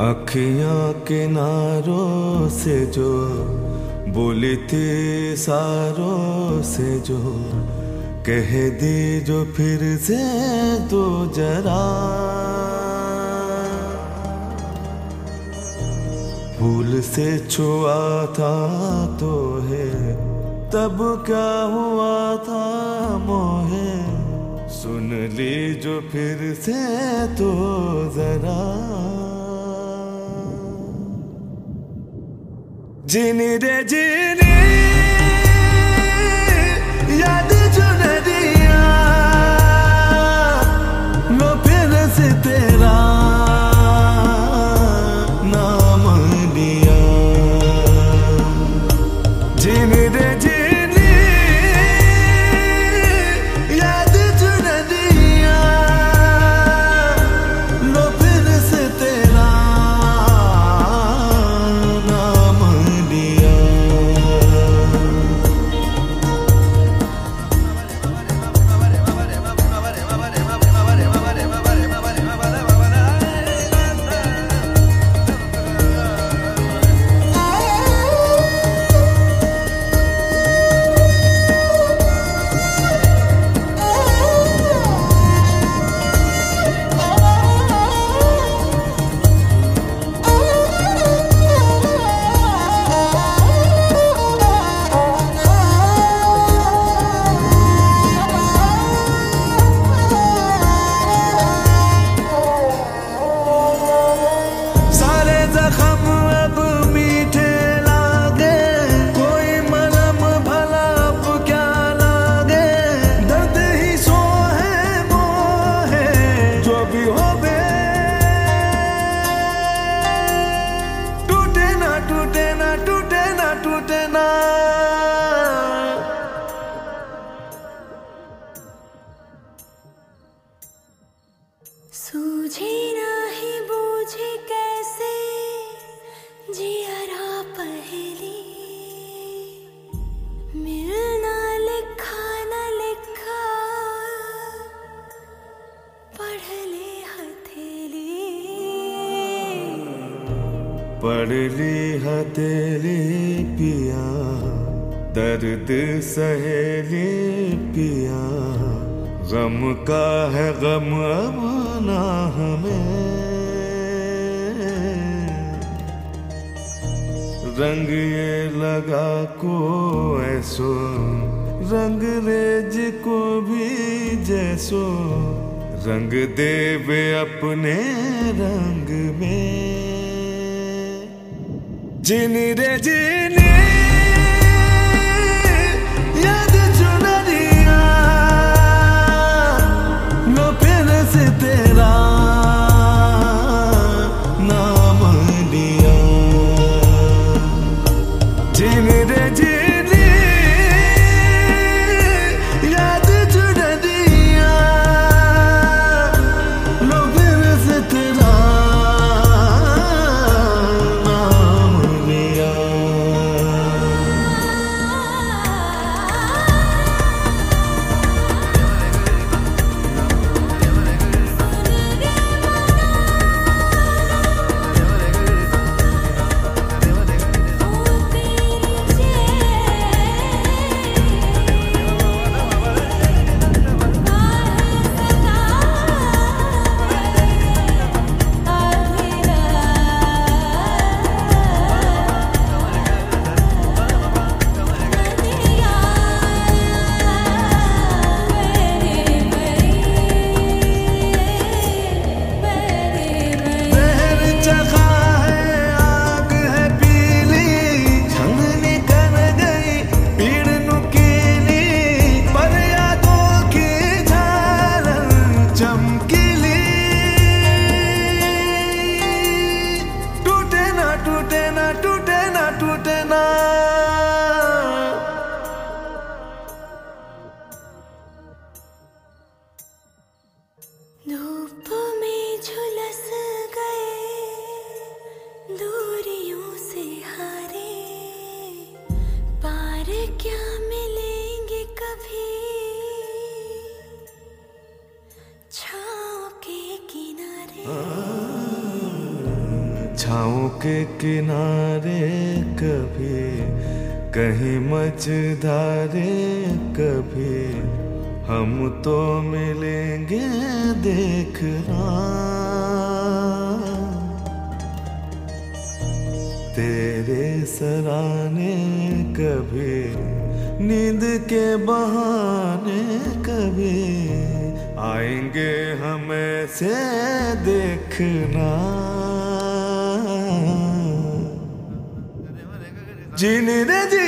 अखियाँ किनारों से जो बोलते सारों से जो कह दे जो फिर से तो जरा। भूल से छुआ था तो है, तब क्या हुआ था मोहे? सुन ली जो फिर से तो जरा। जीनी रे जीनी पढ़ ली हथेली पिया, दर्द सहेली पिया। गम का है गम अब ना हमें। रंग ये लगा को ऐसो, रंग रेज को भी जैसो। रंग देवे अपने रंग में। जीनी रे जीनी याद चुन के किनारे कभी, कहीं मझधारे कभी, हम तो मिलेंगे देखना। तेरे सराने कभी, नींद के बहाने कभी, आएँगे हमें से देखना। जीने रे जीने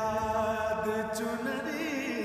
याद चुनरिया